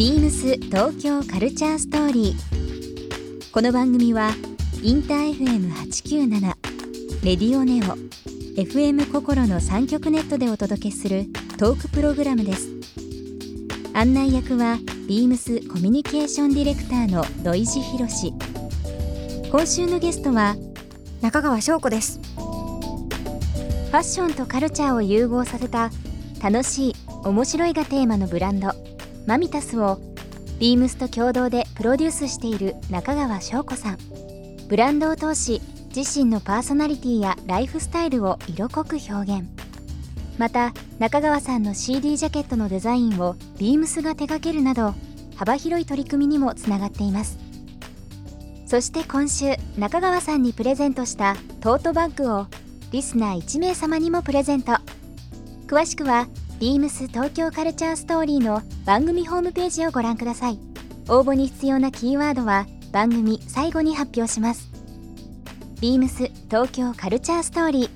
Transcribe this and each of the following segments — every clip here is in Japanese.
ビームス東京カルチャーストーリー。この番組はインター FM897 レディオネオ FM 心の三極ネットでお届けするトークプログラムです。案内役はビームスコミュニケーションディレクターの土井博志。今週のゲストは中川翔子ですファッションとカルチャーを融合させた楽しい面白いがテーマのブランドマミタスをビームスと共同でプロデュースしている中川翔子さん。ブランドを通し自身のパーソナリティやライフスタイルを色濃く表現。また中川さんの CD ジャケットのデザインをビームスが手掛けるなど幅広い取り組みにもつながっています。そして今週中川さんにプレゼントしたトートバッグをリスナー1名様にもプレゼント。詳しくはビームス東京カルチャーストーリーの番組ホームページをご覧ください応募に必要なキーワードは番組最後に発表しますビームス東京カルチャーストーリー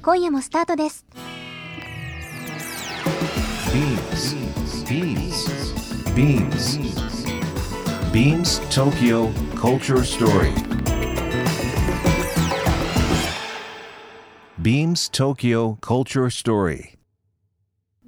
今夜もスタートです Beams. Beams. Beams. Beams Tokyo Culture Story. Beams Tokyo Culture Story.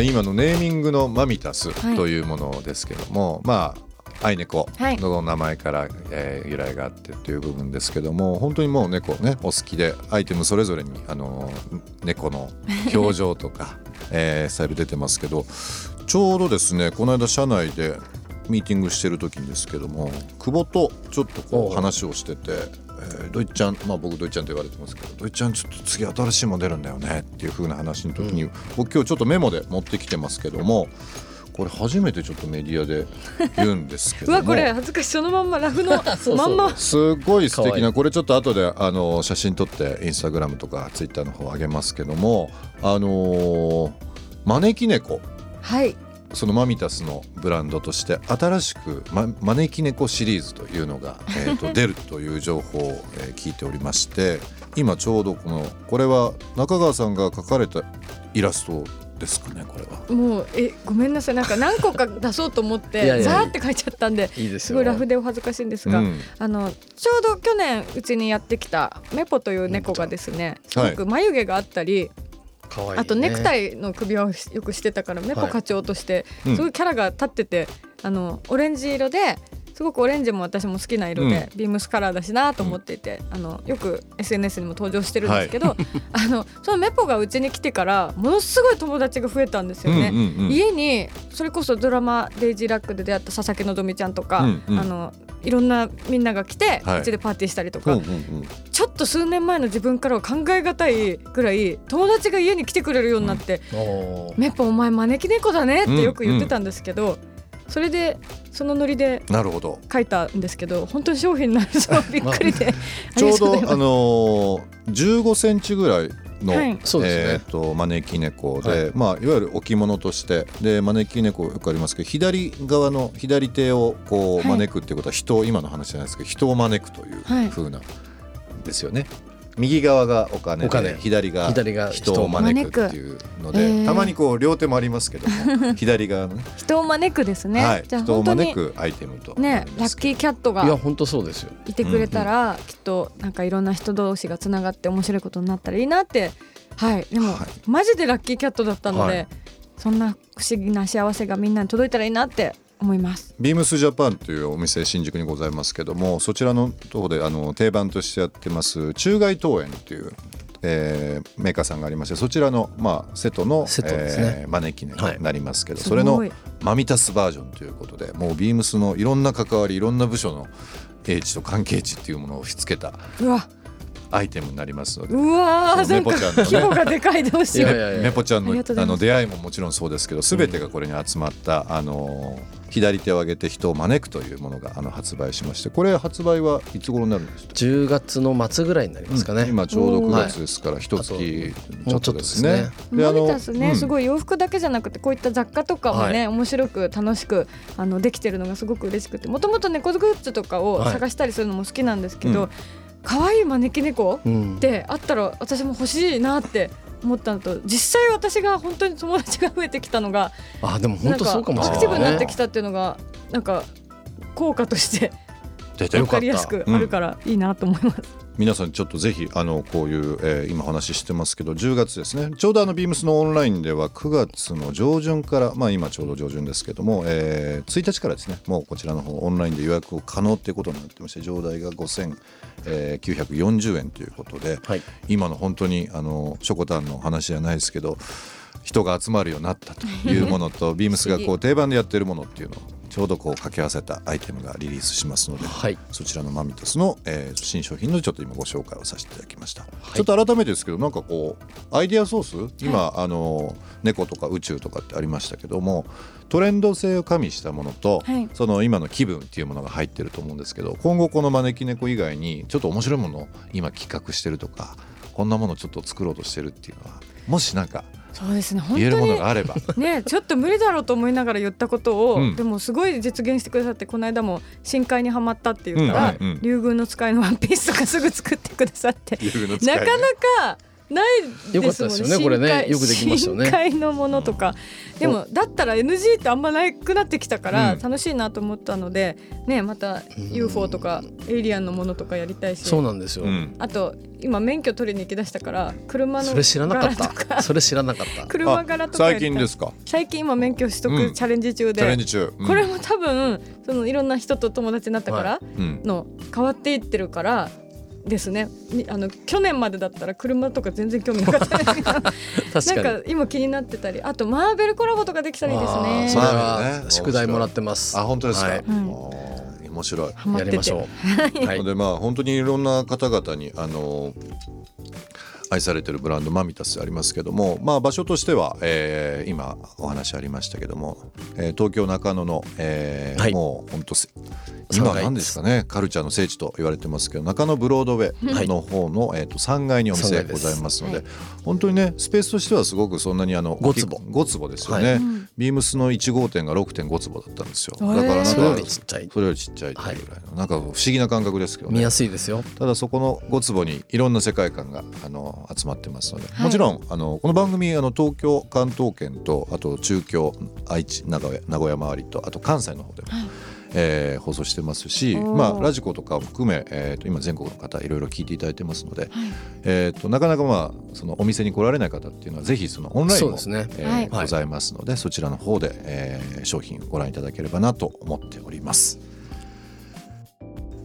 今のネーミングのマミタスというものですけども、まあ愛猫の名前から、えー由来があってという部分ですけども本当にもう猫ねお好きでアイテムそれぞれにあの猫の表情とか、えースタイル出てますけどちょうどですねこの間社内でミーティングしてる時にですけども久保とちょっとこう。話をしてて、えードイちゃんまあ僕ドイちゃんと言われてますけどドイちゃんちょっと次新しいもの出るんだよねっていう風な話の時に、僕今日ちょっとメモで持ってきてますけどもこれ初めてちょっとメディアで 言うんですけうども。わこれ恥ずかしいそのまんまラフの まんま。すごい素敵なこれちょっと後であの写真撮ってインスタグラムとかツイッターの方上げますけどもあのー招き猫。はいそのマミタスのブランドとして新しく、ま、招き猫シリーズというのが、えー、と 出るという情報を、えー聞いておりまして今ちょうどこのこれは中川さんが描かれたイラストですかねこれは。もうえごめんなさい。なんか何個か出そうと思って ザーって書いちゃったんでいいですごいラフでお恥ずかしいんですが、うん。あのちょうど去年うちにやってきたメポという猫がですねすごく眉毛があったり、可愛いね。あとネクタイの首輪をしよくしてたからメポ課長としてうん。すごいキャラが立ってて、あのオレンジ色ですごくオレンジも私も好きな色で、ビームスカラーだしなと思っていて、あのよく SNS にも登場してるんですけど、あのそのメポがうちに来てからものすごい友達が増えたんですよね。うんうんうん。家にそれこそドラマ「デイジーラック」で出会った佐々木希ちゃんとか、うんうん。あのいろんなみんなが来て、はい。うちでパーティーしたりとか、うんうんうん。ちょっと数年前の自分からは考えがたいぐらい友達が家に来てくれるようになっておー「メポお前招き猫だね」ってよく言ってたんですけど、それでそのノリでなるほど。書いたんですけど本当に商品になるそう びっくりで。ちょうどあのー15センチぐらいの、はい。えー、と招き猫で、はい。まあ、いわゆる置物として。で招き猫よくありますけど左側の左手をこうはい。招くっていうことは人を今の話じゃないですけど人を招くというはい。風な、ですよね。右側がお金でお金。左が人を招くっていうので、たまにこう両手もありますけども 左側のね。人を招くですね、はい、じゃあ人を本当に招くアイテムと。なねラッキーキャットいやが本当そうですよ。いてくれたら、きっとなんかいろんな人同士がつながって面白いことになったらいいなってはい。でも、はいマジでラッキーキャットだったので、はい。そんな不思議な幸せがみんなに届いたらいいなって思います。ビームスジャパンというお店新宿にございますけどもそちらのところであの定番としてやってます中外桃園という、えーメーカーさんがありましてそちらの、まあ、セトのね。えー招き猫はい。になりますけど、すそれのマミタスバージョンということでもうビームスのいろんな関わりいろんな部署の英知と関係値っていうものを押し付けたうわアイテムになりますので。うわーメポちゃんのね。規模がでかいどうしよう。いやいやいや。メポちゃんのあの出会いももちろんそうですけど全てがこれに集まった、あの左手を上げて人を招くというものがあの発売しましてこれ発売はいつ頃になるんですか？10月の末ぐらいになりますかね、今ちょうど9おー月ですから一月はいちょっとですね。マミタスね、すいごい洋服だけじゃなくてこういった雑貨とかもね、面白く楽しくあのできてるのがすごく嬉しくてもともと猫グッズとかをはい。探したりするのも好きなんですけど、うん可愛い招き猫うん。ってあったら私も欲しいなって思ったのと実際私が本当に友達が増えてきたのがあでも本当そうかもアクティブになってきたっていうのがなんか効果として分かりやすくあるからいいなと思います。皆さんちょっとぜひあのこういう、えー今話してますけど10月ですねちょうどあのビームスのオンラインでは9月の上旬からまあ今ちょうど上旬ですけども、えー1日からですねもうこちらの方オンラインで予約を可能っていうことになってまして上代が5940円ということで、はい今の本当にあのショコタンの話じゃないですけど人が集まるようになったというものとビームスがこう定番でやってるものっていうのをちょうどこう掛け合わせたアイテムがリリースしますので、はい。そちらのマミタスの、えー新商品のちょっと今ご紹介をさせていただきました、ちょっと改めてですけどなんかこうアイデアソース今、あの猫とか宇宙とかってありましたけどもトレンド性を加味したものと、はい。その今の気分っていうものが入ってると思うんですけど今後この招き猫以外にちょっと面白いものを今企画してるとかこんなものをちょっと作ろうとしてるっていうのはもしなんかそうですね。本当があれば。にねちょっと無理だろうと思いながら言ったことを、うん。でもすごい実現してくださってこの間も深海にはまったって言ったら、うんうんうん。竜宮の使いのワンピースとかすぐ作ってくださって。ないかなかないよかったですもんですよね。これね深海よくできましたよね。深海のものとか、でもだったら NG ってあんまなくなってきたからうん。楽しいなと思ったので、ねまた UFO とかエイリアンのものとかやりたいし。そうなんですよ、うんあと今免許取りに行きだしたから車のそれ知らなかっ柄とた それ知らなかった。車柄とか最近ですか？最近今免許取得うん。チャレンジ中で、チャレンジ中、うん。これも多分そのいろんな人と友達になったからうん。の変わっていってるからですね。にあの去年までだったら車とか全然興味なかった。ですけどなんか今気になってたりあとマーベルコラボとかできたらいいですね。それはルね宿題もらってます。あ本当ですか、はい。面白い。やりましょう。はい。でまあ本当にいろんな方々にあの愛されてるブランドマミタスありますけども、まあ、場所としては、えー今お話ありましたけども、えー東京中野の、えーはい。もう本当せ今何ですかねカルチャーの聖地と言われてますけど中野ブロードウェイの方の、えー、と3階にお店3階です。ございますのではい。本当にねスペースとしてはすごくそんなにあの5坪5坪ですよね、はいビームスの1号店が6.5坪だったんですよ。だからなんそれよかりちっちゃい。それよりちっちゃいっていうぐらいの、なんか不思議な感覚ですけどね。見やすいですよ。ただそこの5坪にいろんな世界観があの集まってますので、はい。もちろんあのこの番組あの東京関東圏とあと中京愛知名古屋名古屋周りとあと関西の方でも、えー放送してますし、まあ、ラジコとかを含め、えー、と今全国の方いろいろ聞いていただいてますので、えー、となかなかまあそのお店に来られない方っていうのはぜひそのオンラインも、そうですね。えーはい。ございますのでそちらの方で、えー商品をご覧いただければなと思っております。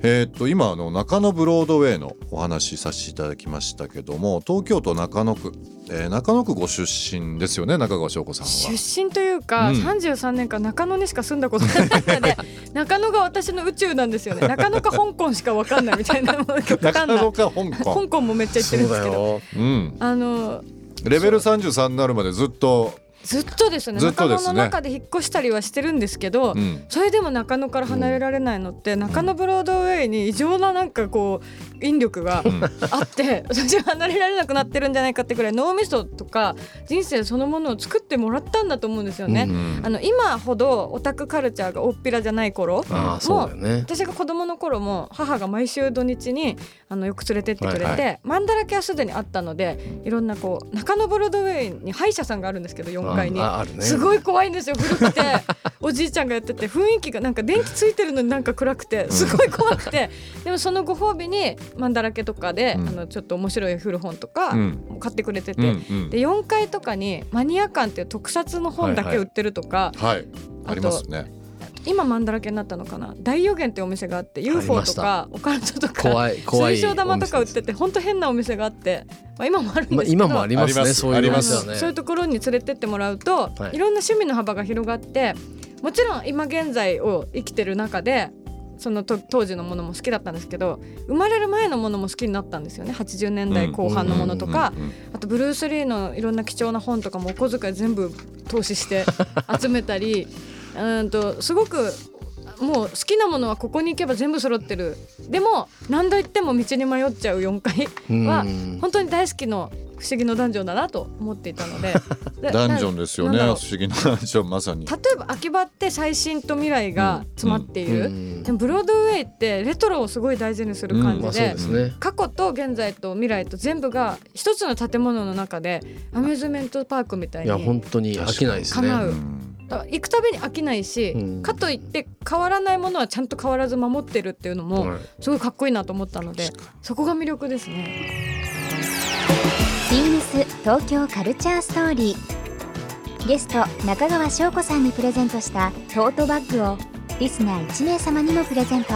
えーっと今あの中野ブロードウェイのお話しさせていただきましたけども東京都中野区、えー中野区ご出身ですよね中川翔子さんは。出身というか、うん。33年間中野にしか住んだことがないので 中野が私の宇宙なんですよね。中野か香港しかわかんないみたいな中野か香港香、港もめっちゃ行ってるんですけど。うん、あのレベル33になるまでずっと、ずっとですねね。中野の中で引っ越したりはしてるんですけど、うん、それでも中野から離れられないのって、中野ブロードウェイに異常ななんかこう引力がうん。あって 私は離れられなくなってるんじゃないかってくらい脳みそとか人生そのものを作ってもらったんだと思うんですよね。うんあの今ほどオタクカルチャーが大っぴらじゃない頃ああそうだよね。私が子供の頃も母が毎週土日にあのよく連れてってくれて、はいはマンだらけはすでにあったのでいろんなこう中野ブロードウェイに歯医者さんがあるんですけど4階に。ああるね。すごい怖いんですよ。古くて。おじいちゃんがやってて雰囲気がなんか電気ついてるのになんか暗くてすごい怖くて、でもそのご褒美にマンだらけとかで、うん。あのちょっと面白い古本とかうん。買ってくれてて、うんうん。で4階とかにマニア館っていう特撮の本だけ売ってるとか、はい。あとありますね。今マンだらけになったのかな？大予言ってお店があって UFO とかオカルトとか怖い怖い水晶玉とか売っててて本当変なお店があって、まあ、今もあるんまあですけど、今もありますありますねそういうあります。お店はねそういうところに連れてってもらうと、はい。い、ろんな趣味の幅が広がってもちろん今現在を生きてる中でそのと当時のものも好きだったんですけど生まれる前のものも好きになったんですよね。80年代後半のものとか、あとブルース・リーのいろんな貴重な本とかもお小遣い全部投資して集めたり うんとすごくもう好きなものはここに行けば全部揃ってる。でも何度言っても道に迷っちゃう4階は本当に大好きの不思議のダンジョンだなと思っていたので。ダンジョンですよね不思議のダンジョンまさに。例えば秋葉って最新と未来が詰まっている、うんうん、でもブロードウェイってレトロをすごい大事にする感じでうんでね、過去と現在と未来と全部が一つの建物の中でアミューズメントパークみたいにいや本当に飽きないですね。行くたびに飽きないし、うん、かといって変わらないものはちゃんと変わらず守ってるっていうのもすごいかっこいいなと思ったので、そこが魅力ですね。ビームス東京カルチャーストーリー。ゲスト中川翔子さんにプレゼントしたトートバッグをリスナー1名様にもプレゼント。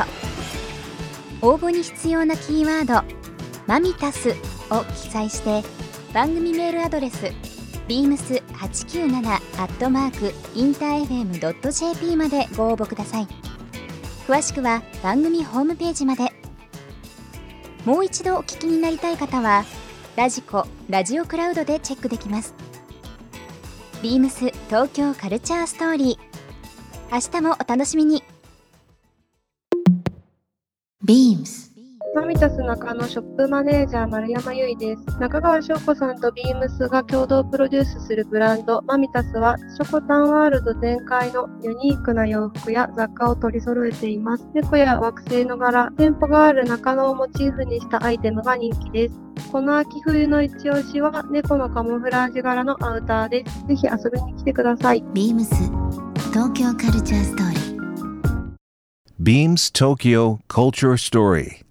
応募に必要なキーワード「マミタス」を記載して番組メールアドレス beams897 アットマークインター FM.jp までご応募ください。詳しくは番組ホームページまで。もう一度お聞きになりたい方はラジコラジオクラウドでチェックできます。ビームス東京カルチャーストーリー。明日もお楽しみに。ビームス。マミタス中のショップマネージャー丸山由衣です。中川翔子さんとビームスが共同プロデュースするブランドマミタスはショコタンワールド全開のユニークな洋服や雑貨を取り揃えています。猫や惑星の柄、店舗がある中野をモチーフにしたアイテムが人気です。この秋冬の一押しは猫のカモフラージュ柄のアウターです。ぜひ遊びに来てください。ビームス東京カルチャーストーリー。Beams Tokyo Culture Story